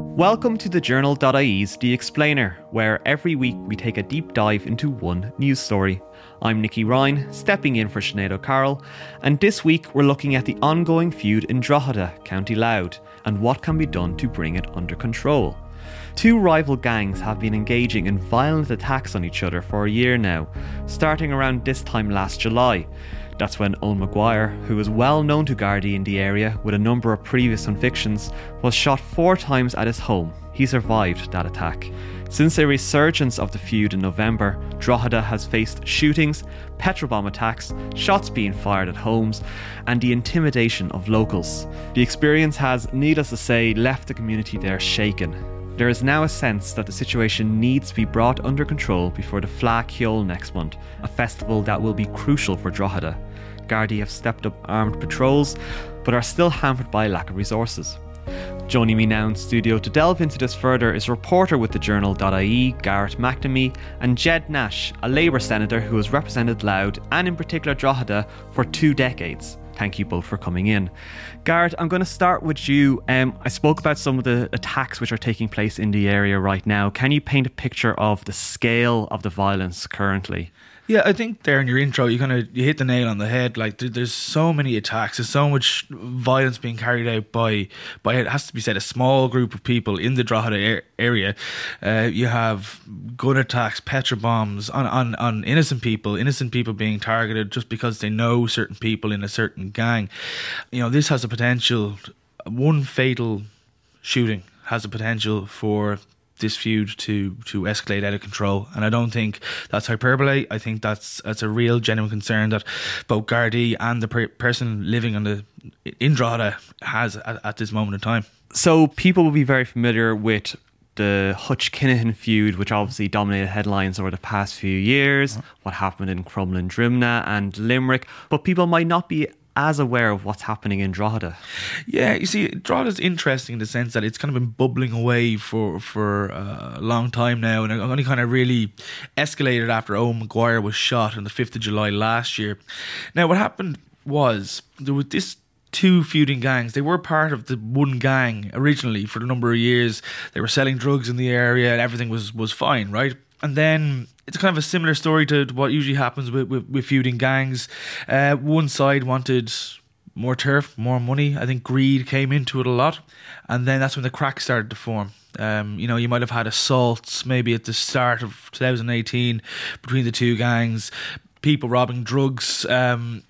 Welcome to the Journal.ie's The Explainer, where every week we take a deep dive into one news story. I'm Nicky Ryan, stepping in for Sinead O'Carroll, and this week we're looking at the ongoing feud in Drogheda, County Louth, and what can be done to bring it under control. Two rival gangs have been engaging in violent attacks on each other for a year now, starting around this time last July. That's when Owen Maguire, was well known to Gardaí in the area with a number of previous convictions, was shot four times at his home. He survived that attack. Since a resurgence of the feud in November, Drogheda has faced shootings, petrol bomb attacks, shots being fired at homes, and the intimidation of locals. The experience has, needless to say, left the community there shaken. There is now a sense that the situation needs to be brought under control before the Fleadh Cheoil next month, a festival that will be crucial for Drogheda. Gardaí have stepped up armed patrols, but are still hampered by lack of resources. Joining me now in studio to delve into this further is reporter with the journal.ie, Garreth MacNamee, and Ged Nash, a Labour senator who has represented Louth and in particular Drogheda for two decades. Thank you both for coming in. Garreth, I'm going to start with you. Um, I spoke about some of the attacks which are taking place in the area right now. Can you paint a picture of the scale of the violence currently? Yeah, I think there in your intro, you kind of you hit the nail on the head. Like there, there's so many attacks, there's so much violence being carried out by by it has to be said a small group of people in the Drogheda area. Uh, you have gun attacks, petrol bombs on, on on innocent people, innocent people being targeted just because they know certain people in a certain gang. You know, this has a potential. One fatal shooting has a potential for this feud to to escalate out of control. And I don't think that's hyperbole. I think that's that's a real genuine concern that both Gardaí and the per- person living on the in Drogheda has at, at this moment in time. So people will be very familiar with the Hutch Kinahan feud, which obviously dominated headlines over the past few years, uh-huh. what happened in Crumlin Drimnagh and Limerick, but people might not be as aware of what's happening in Drogheda. Yeah, you see, Drogheda's interesting in the sense that it's kind of been bubbling away for for uh, a long time now, and it only kind of really escalated after Owen Maguire was shot on the fifth of July last year. Now, what happened was there was this two feuding gangs. They were part of the one gang originally for a number of years. They were selling drugs in the area, and everything was was fine, right? And then it's kind of a similar story to what usually happens with, with, with feuding gangs. Uh, one side wanted more turf, more money. I think greed came into it a lot, and then that's when the cracks started to form. Um, you know, you might have had assaults maybe at the start of 2018 between the two gangs, people robbing drugs. Um,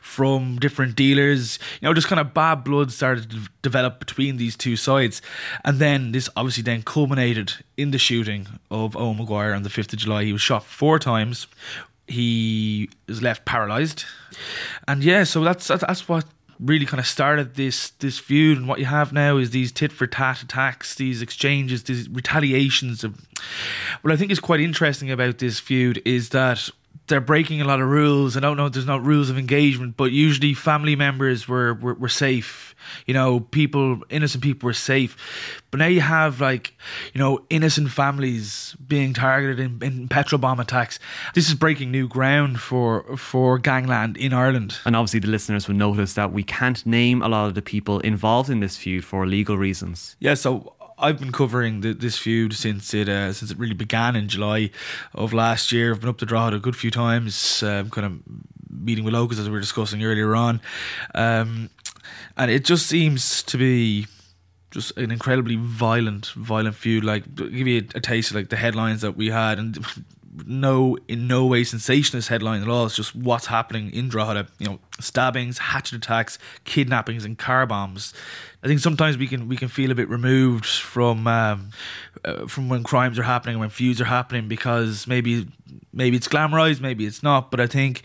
from different dealers. You know, just kind of bad blood started to develop between these two sides. And then this obviously then culminated in the shooting of Owen Maguire on the 5th of July. He was shot four times. He was left paralyzed. And yeah, so that's that's what really kind of started this this feud and what you have now is these tit for tat attacks these exchanges these retaliations of what i think is quite interesting about this feud is that they're breaking a lot of rules. I don't know if there's not rules of engagement, but usually family members were, were, were safe. You know, people, innocent people were safe. But now you have like, you know, innocent families being targeted in, in petrol bomb attacks. This is breaking new ground for for gangland in Ireland. And obviously the listeners will notice that we can't name a lot of the people involved in this feud for legal reasons. Yeah, so I've been covering the, this feud since it uh, since it really began in July of last year. I've been up to Drogheda a good few times, uh, kind of meeting with locals as we were discussing earlier on, um, and it just seems to be just an incredibly violent, violent feud. Like, give you a, a taste of like the headlines that we had, and no in no way sensationalist headline at all. It's just what's happening in Drogheda. You know, stabbings, hatchet attacks, kidnappings, and car bombs. I think sometimes we can we can feel a bit removed from um, uh, from when crimes are happening, when feuds are happening, because maybe maybe it's glamorized, maybe it's not. But I think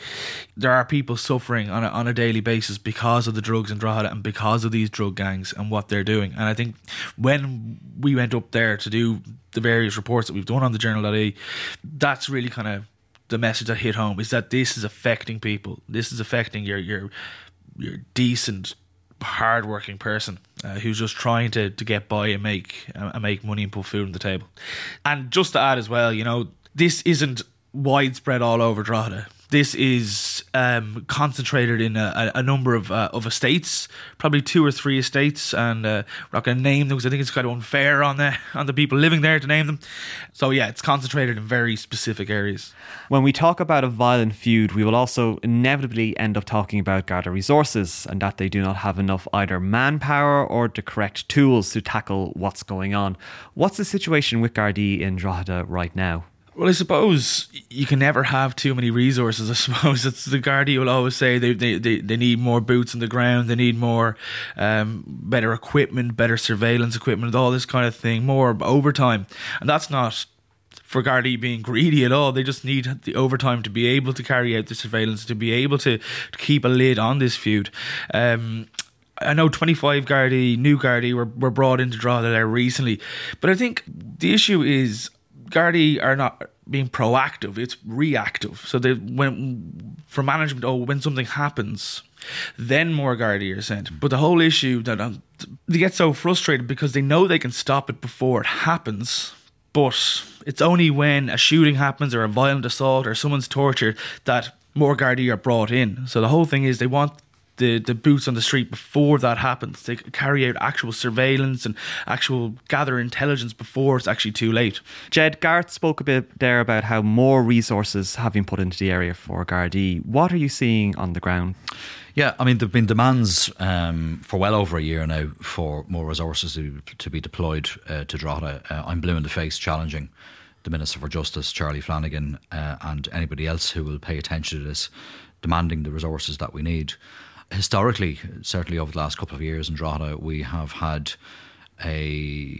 there are people suffering on a, on a daily basis because of the drugs in Drogheda and because of these drug gangs and what they're doing. And I think when we went up there to do the various reports that we've done on the journal.ie, that's really kind of the message that hit home is that this is affecting people. This is affecting your your your decent, hardworking person uh, who's just trying to, to get by and make uh, and make money and put food on the table. And just to add as well, you know, this isn't widespread all over Drogheda. This is um, concentrated in a, a number of uh, of estates, probably two or three estates, and uh, we're not going to name them because I think it's kind of unfair on the on the people living there to name them. So yeah, it's concentrated in very specific areas. When we talk about a violent feud, we will also inevitably end up talking about Garda resources and that they do not have enough either manpower or the correct tools to tackle what's going on. What's the situation with Gardaí in Drogheda right now? Well, I suppose you can never have too many resources. I suppose it's the Gardaí will always say they, they, they, they need more boots on the ground, they need more um, better equipment, better surveillance equipment, all this kind of thing, more overtime, and that's not for Gardaí being greedy at all. They just need the overtime to be able to carry out the surveillance, to be able to, to keep a lid on this feud. Um, I know 25 Gardaí, new Gardaí were, were brought in into Drogheda there recently, but I think the issue is Gardaí are not being proactive; it's reactive. So they when for management, oh, when something happens, then more Gardaí are sent. But the whole issue that um, they get so frustrated because they know they can stop it before it happens but it's only when a shooting happens or a violent assault or someone's tortured that more Gardaí are brought in. So the whole thing is they want the, the boots on the street before that happens. They carry out actual surveillance and actual gather intelligence before it's actually too late. Ged Garreth spoke a bit there about how more resources have been put into the area for Gardaí. What are you seeing on the ground? Yeah, I mean, there have been demands um, for well over a year now for more resources to, to be deployed uh, to Drogheda. Uh, I'm blue in the face challenging the Minister for Justice, Charlie Flanagan, uh, and anybody else who will pay attention to this, demanding the resources that we need. Historically, certainly over the last couple of years in Drogheda, we have had a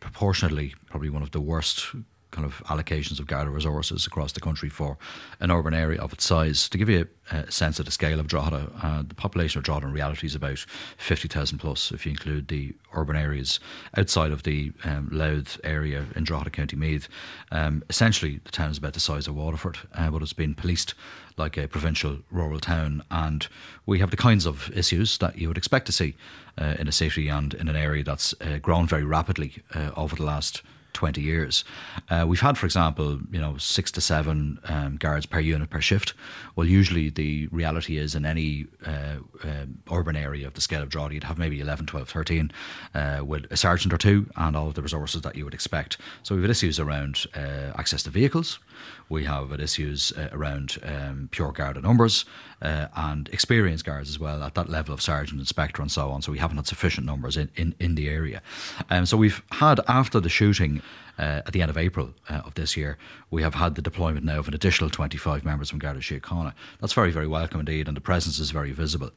proportionately probably one of the worst kind of allocations of Garda resources across the country for an urban area of its size. To give you a, sense of the scale of Drogheda, uh, the population of Drogheda in reality is about 50,000 plus if you include the urban areas outside of the um, Louth area in Drogheda, County Meath. Um, essentially, the town is about the size of Waterford, uh, but it's been policed like a provincial rural town. And we have the kinds of issues that you would expect to see uh, in a city and in an area that's uh, grown very rapidly uh, over the last 20 years. Uh, we've had, for example, you know, six to seven um, guards per unit per shift. Well, usually the reality is in any uh, uh, urban area of the scale of Drogheda, you'd have maybe 11, 12, 13 uh, with a sergeant or two and all of the resources that you would expect. So we've had issues around uh, access to vehicles. We have had issues uh, around um, pure guard numbers and experienced guards as well at that level of sergeant, inspector, and so on. So we haven't had sufficient numbers in, in, in the area. Um, so we've had, after the shooting, uh, at the end of April uh, of this year, we have had the deployment now of an additional 25 members from Garda Síochána. That's very, very welcome indeed, and the presence is very visible.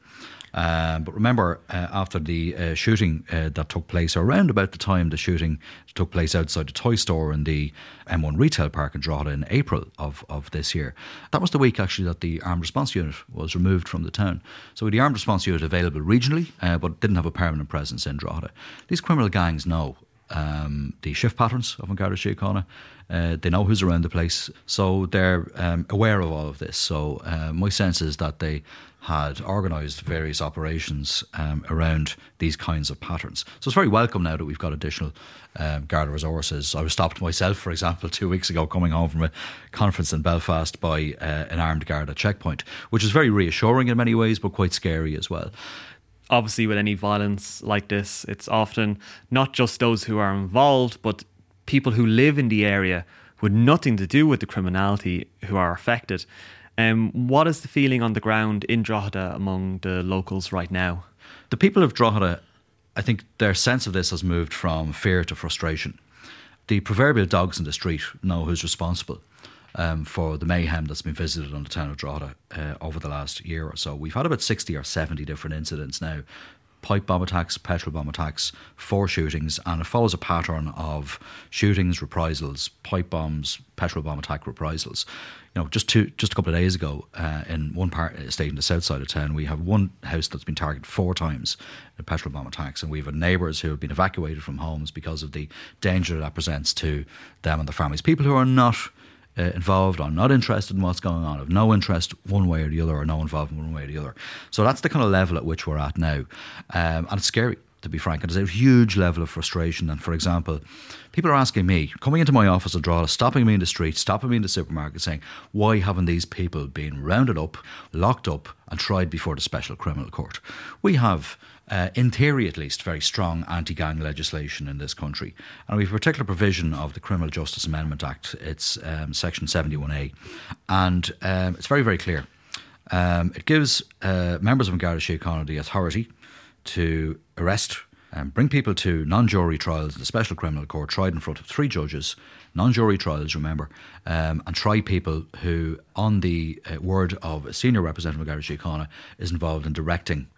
Um, but remember, uh, after the uh, shooting uh, that took place, around about the time the shooting took place outside the toy store in the M1 retail park in Drogheda in April of, of this year, that was the week actually that the armed response unit was removed from the town. So the armed response unit was available regionally, uh, but didn't have a permanent presence in Drogheda. These criminal gangs know um, the shift patterns of Garda Síochána. Uh, they know who's around the place, so they're um, aware of all of this. So uh, my sense is that they had organised various operations um, around these kinds of patterns. So it's very welcome now that we've got additional um, Garda resources. I was stopped myself, for example, two weeks ago coming home from a conference in Belfast by uh, an armed Garda checkpoint, which is very reassuring in many ways, but quite scary as well obviously with any violence like this, it's often not just those who are involved, but people who live in the area with nothing to do with the criminality who are affected. Um, what is the feeling on the ground in Drogheda among the locals right now? The people of Drogheda, I think their sense of this has moved from fear to frustration. The proverbial dogs in the street know who's responsible um, for the mayhem that's been visited on the town of Drogheda uh, over the last year or so. We've had about 60 or 70 different incidents now pipe bomb attacks, petrol bomb attacks, four shootings, and it follows a pattern of shootings, reprisals, pipe bombs, petrol bomb attack reprisals. You know, just two, just a couple of days ago, uh, in one part state in the south side of town, we have one house that's been targeted four times in petrol bomb attacks, and we have neighbours who have been evacuated from homes because of the danger that presents to them and their families. People who are not uh, involved or not interested in what's going on, have no interest one way or the other, or no involvement one way or the other. So that's the kind of level at which we're at now, um, and it's scary. To be frank. And there's a huge level of frustration. And for example, people are asking me, coming into my office at Drogheda, stopping me in the street, stopping me in the supermarket, saying, why haven't these people been rounded up, locked up, and tried before the Special Criminal Court? We have. Uh, in theory, at least, very strong anti gang legislation in this country. And we have a particular provision of the Criminal Justice Amendment Act. It's um, Section 71A. And um, it's very, very clear. Um, it gives uh, members of Garda Síochána the authority to arrest and bring people to non jury trials in the Special Criminal Court, tried in front of three judges, non jury trials, remember, um, and try people who, on the uh, word of a senior representative of Garda Síochána, is involved in directing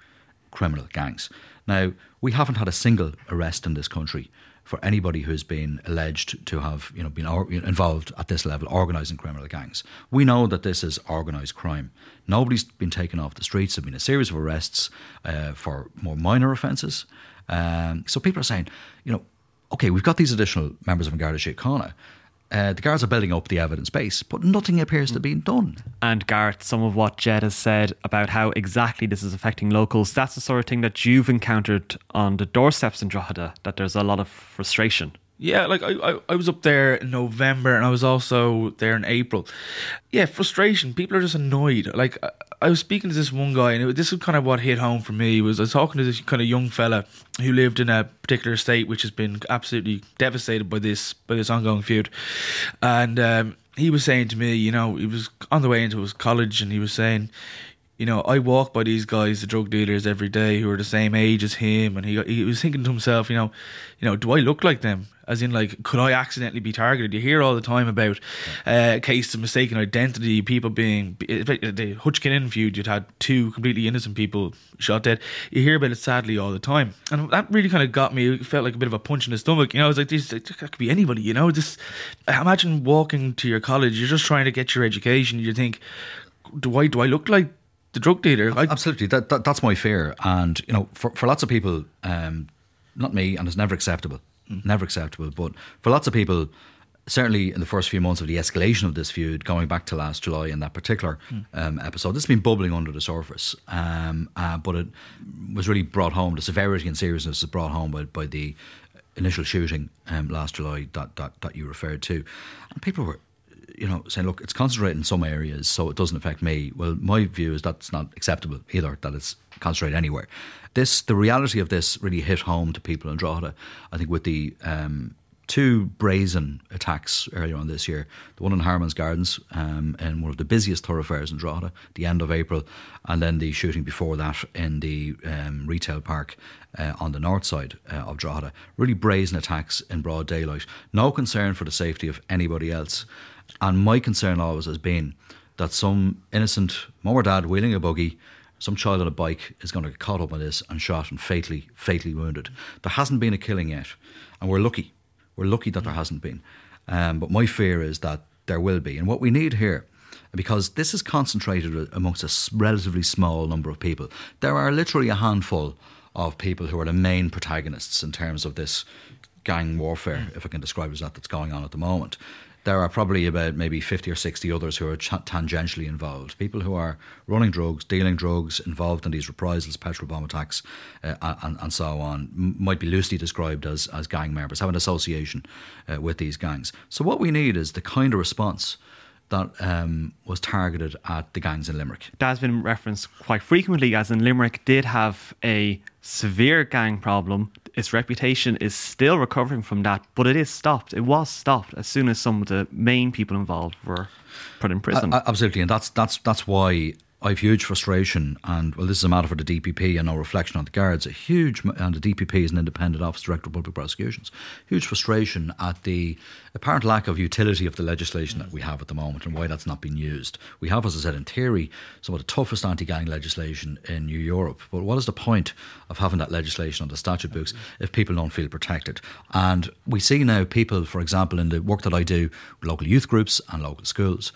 criminal gangs. Now, we haven't had a single arrest in this country for anybody who's been alleged to have you know been or, involved at this level organising criminal gangs. We know that this is organised crime. Nobody's been taken off the streets. There've been a series of arrests uh, for more minor offences. Um, so people are saying, you know, okay, we've got these additional members of Garda Síochána. Uh, the guards are building up the evidence base, but nothing appears to be done. And Garreth, some of what Ged has said about how exactly this is affecting locals, that's the sort of thing that you've encountered on the doorsteps in Drogheda, that there's a lot of frustration. Yeah, like I, I, I was up there in November and I was also there in April. Yeah, frustration. People are just annoyed. Like I was speaking to this one guy, and it, this is kind of what hit home for me. Was I was talking to this kind of young fella who lived in a particular state which has been absolutely devastated by this by this ongoing feud, and um, he was saying to me, you know, he was on the way into his college, and he was saying, you know, I walk by these guys, the drug dealers, every day who are the same age as him, and he he was thinking to himself, you know, you know, do I look like them? as in like could I accidentally be targeted? You hear all the time about uh, cases of mistaken identity, people being the Hutch Kinahan feud. You'd had two completely innocent people shot dead. You hear about it sadly all the time, and that really kind of got me. It felt like a bit of a punch in the stomach. You know, I was like, this that could be anybody. You know, just imagine walking to your college. You're just trying to get your education. You think, do I do I look like the drug dealer? Absolutely, that, that, that's my fear. And you know, for for lots of people, um, not me, and it's never acceptable mm. never acceptable. But for lots of people, certainly in the first few months of the escalation of this feud, going back to last July in that particular mm. um, episode, this has been bubbling under the surface. Um, uh, but it was really brought home, the severity and seriousness was brought home by, by the initial shooting um, last July that, that, that you referred to. And people were you know, saying, look, it's concentrated in some areas, so it doesn't affect me. Well, my view is that's not acceptable either, that it's concentrated anywhere. This, the reality of this really hit home to people in Drogheda, I think, with the um, two brazen attacks earlier on this year. The one in Hardman's Gardens, um, in one of the busiest thoroughfares in Drogheda, the end of April, and then the shooting before that in the um, retail park uh, on the north side uh, of Drogheda. Really brazen attacks in broad daylight. No concern for the safety of anybody else. And my concern always has been that some innocent mum or dad wheeling a buggy, some child on a bike is going to get caught up in this and shot and fatally, fatally wounded. There hasn't been a killing yet, and we're lucky. We're lucky that there hasn't been. Um, but my fear is that there will be. And what we need here, because this is concentrated amongst a relatively small number of people, there are literally a handful of people who are the main protagonists in terms of this gang warfare, if I can describe it as that, that's going on at the moment there are probably about maybe 50 or 60 others who are tangentially involved. People who are running drugs, dealing drugs, involved in these reprisals, petrol bomb attacks, uh, and, and, so on, m- might be loosely described as, as gang members, have an association uh, with these gangs. So, what we need is the kind of response that um, was targeted at the gangs in Limerick. That has been referenced quite frequently, as in Limerick did have a severe gang problem its reputation is still recovering from that, but it is stopped. It was stopped as soon as some of the main people involved were put in prison. Uh, absolutely, and that's that's that's why I've huge frustration, and well, this is a matter for the DPP and no reflection on the guards. A huge, and the DPP is an independent office director of public prosecutions. Huge frustration at the apparent lack of utility of the legislation that we have at the moment and why that's not being used. We have, as I said, in theory, some of the toughest anti-gang legislation in New Europe. But what is the point of having that legislation on the statute books if people don't feel protected? And we see now people, for example, in the work that I do, with local youth groups and local schools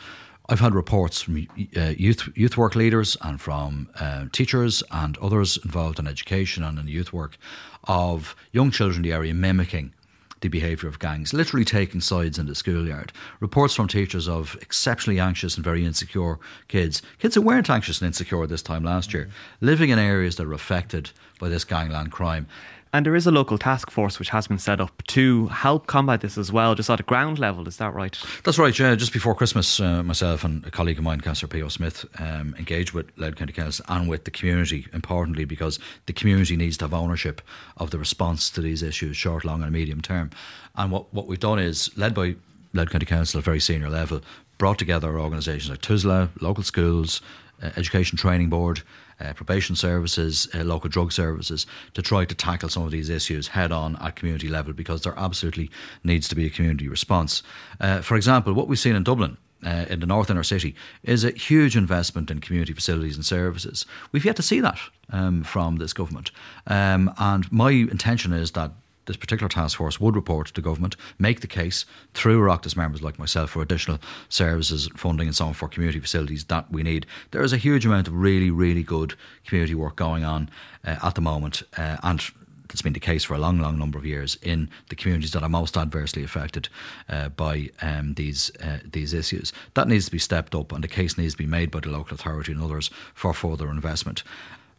I've had reports from uh, youth youth work leaders and from uh, teachers and others involved in education and in youth work of young children in the area mimicking the behaviour of gangs, literally taking sides in the schoolyard. Reports from teachers of exceptionally anxious and very insecure kids, kids who weren't anxious and insecure this time last year, living in areas that are affected by this gangland crime. And there is a local task force which has been set up to help combat this as well, just at a ground level. Is that right? That's right. Yeah, just before Christmas, uh, myself and a colleague of mine, Councillor Pio Smith, um, engaged with Louth County Council and with the community, importantly, because the community needs to have ownership of the response to these issues, short, long, and medium term. And what, what we've done is, led by Louth County Council at a very senior level, brought together organisations like TUSLA, local schools, uh, Education Training Board, uh, probation services, uh, local drug services to try to tackle some of these issues head on at community level because there absolutely needs to be a community response. Uh, for example, what we've seen in Dublin. Uh, in the north inner city is a huge investment in community facilities and services. We've yet to see that um, from this government, um, and my intention is that this particular task force would report to government, make the case through Oireachtas members like myself for additional services, funding, and so on for community facilities that we need. There is a huge amount of really, really good community work going on uh, at the moment, uh, and it's been the case for a long, long number of years in the communities that are most adversely affected uh, by um, these uh, these issues. That needs to be stepped up, and the case needs to be made by the local authority and others for further investment.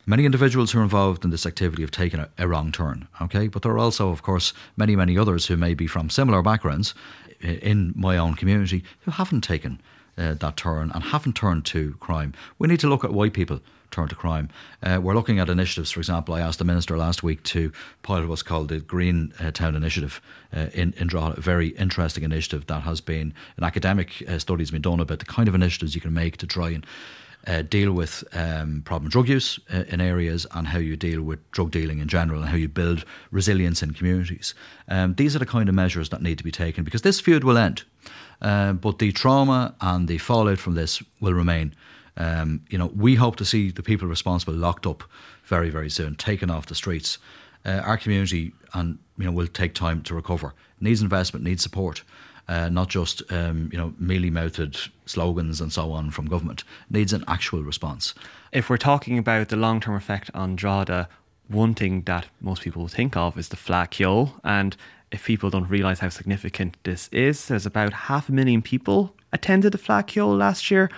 Many individuals who are involved in this activity have taken a, a, wrong turn, okay? But there are also, of course, many, many others who may be from similar backgrounds in my own community who haven't taken uh, that turn and haven't turned to crime. We need to look at why people turn to crime. Uh, we're looking at initiatives, for example, I asked the Minister last week to pilot what's called the Green uh, Town Initiative uh, in, in Drogheda, a very interesting initiative that has been, an academic uh, study has been done about the kind of initiatives you can make to try and uh, deal with um, problem drug use uh, in areas and how you deal with drug dealing in general and how you build resilience in communities. Um, these are the kind of measures that need to be taken because this feud will end, uh, but the trauma and the fallout from this will remain. Um, you know, we hope to see the people responsible locked up very, very soon, taken off the streets. Uh, our community and you know will take time to recover. Needs investment, needs support uh, not just um, you know mealy mouthed slogans and so on from government. needs an actual response. If we're talking about the long term effect on Drogheda, one thing that most people think of is the Fleadh Cheoil, and if people don't realise how significant this is, there's about half a million people attended the Fleadh Cheoil last year.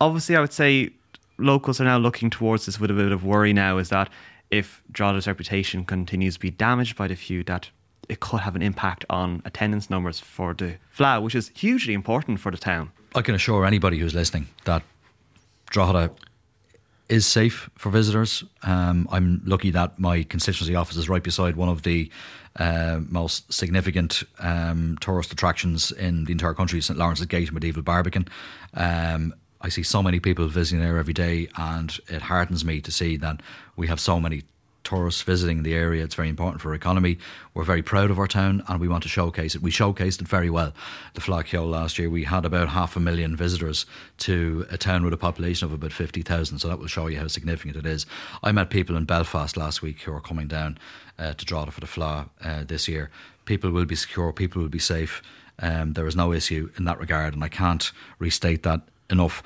Obviously, I would say locals are now looking towards this with a bit of worry now is that if Drogheda's reputation continues to be damaged by the feud, that it could have an impact on attendance numbers for the Fleadh, which is hugely important for the town. I can assure anybody who's listening that Drogheda is safe for visitors. Um, I'm lucky that my constituency office is right beside one of the uh, most significant um, tourist attractions in the entire country, St Lawrence's Gate Medieval Barbican. Um, I see so many people visiting there every day, and it heartens me to see that we have so many tourists visiting the area. It's very important for our economy. We're very proud of our town and we want to showcase it. We showcased it very well. The Fleadh Cheoil last year, we had about half a million visitors to a town with a population of about 50,000. So that will show you how significant it is. I met people in Belfast last week who are coming down uh, to Drogheda for the Fleadh uh, this year. People will be secure, people will be safe. Um, there is no issue in that regard, and I can't restate that enough.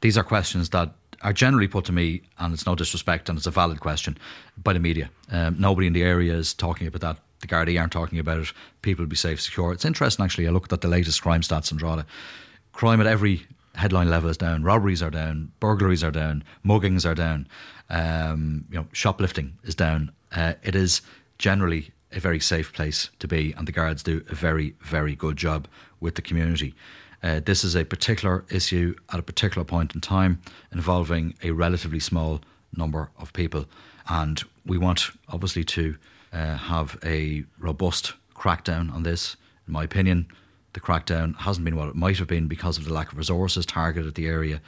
These are questions that are generally put to me, and it's no disrespect, and it's a valid question by the media. Um, nobody in the area is talking about that. The Gardaí aren't talking about it. People will be safe, secure. It's interesting, actually. I looked at the latest crime stats in Drogheda. Crime at every headline level is down. Robberies are down. Burglaries are down. Muggings are down. Um, you know, shoplifting is down. Uh, it is generally a very safe place to be, and the guards do a very, very good job with the community. Uh, this is a particular issue at a particular point in time involving a relatively small number of people. And we want, obviously, to uh, have a robust crackdown on this. In my opinion, the crackdown hasn't been what it might have been because of the lack of resources targeted at the area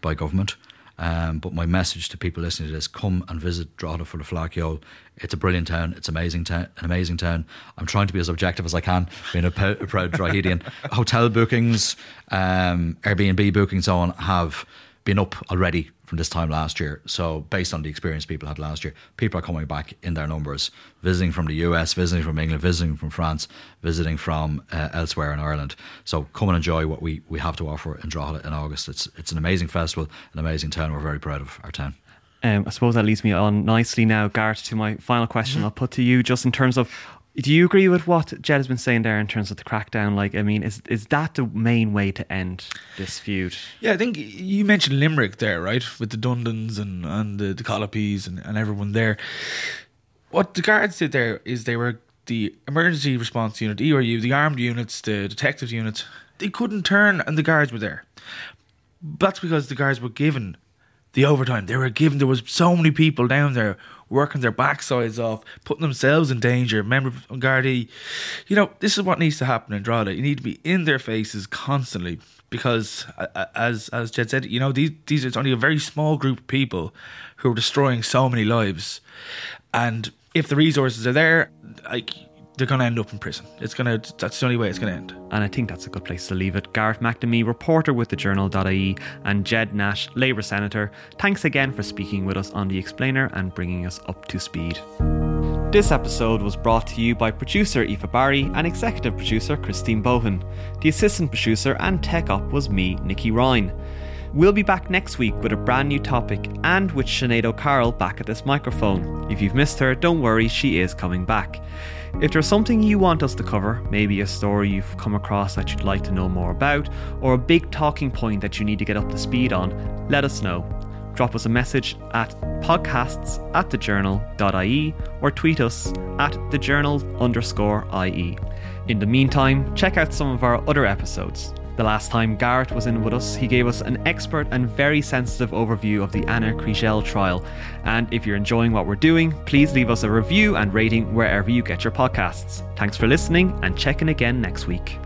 by government. Um, but my message to people listening to this: come and visit Drogheda for the Fleadh It's a brilliant town. It's amazing town. An amazing town. I'm trying to be as objective as I can, being a proud Droghedian. Hotel bookings, um, Airbnb bookings, so on have been up already from this time last year. So, based on the experience people had last year, people are coming back in their numbers, visiting from the US, visiting from England, visiting from France, visiting from uh, elsewhere in Ireland. So, come and enjoy what we, we have to offer in Drogheda in August. It's it's an amazing festival, an amazing town. We're very proud of our town. Um, I suppose that leads me on nicely now, Garreth, to my final question. Mm-hmm. I'll put to you just in terms of do you agree with what Ged has been saying there in terms of the crackdown? Like, I mean, is is that the main way to end this feud? Yeah, I think you mentioned Limerick there, right, with the Dundons and and the, the Collopys and, and everyone there. what the guards did there is they were the emergency response unit, ERU, the armed units, the detective units. They couldn't turn, and the guards were there. That's because the guards were given the overtime. They were given. There was so many people down there working their backsides off, putting themselves in danger. Remember, Gardaí, you know, this is what needs to happen in Drogheda. You need to be in their faces constantly because, as as Ged said, you know, these these it's only a very small group of people who are destroying so many lives, and if the resources are there, like they're going to end up in prison. It's going to. That's the only way it's going to end. And I think that's a good place to leave it. Garreth MacNamee, reporter with the Journal.ie, and Ged Nash, Labour Senator. Thanks again for speaking with us on the Explainer and bringing us up to speed. This episode was brought to you by producer Aoife Barry and executive producer Christine Bohan. The assistant producer and tech op was me, Nicky Ryan. We'll be back next week with a brand new topic and with Sinead O'Carroll back at this microphone. If you've missed her, don't worry, she is coming back. If there's something you want us to cover, maybe a story you've come across that you'd like to know more about, or a big talking point that you need to get up to speed on, let us know. Drop us a message at podcasts at thejournal.ie or tweet us at thejournal underscore IE. In the meantime, check out some of our other episodes. The last time Garreth was in with us, he gave us an expert and very sensitive overview of the Ana Kriégel trial. And if you're enjoying what we're doing, please leave us a review and rating wherever you get your podcasts. Thanks for listening and check in again next week.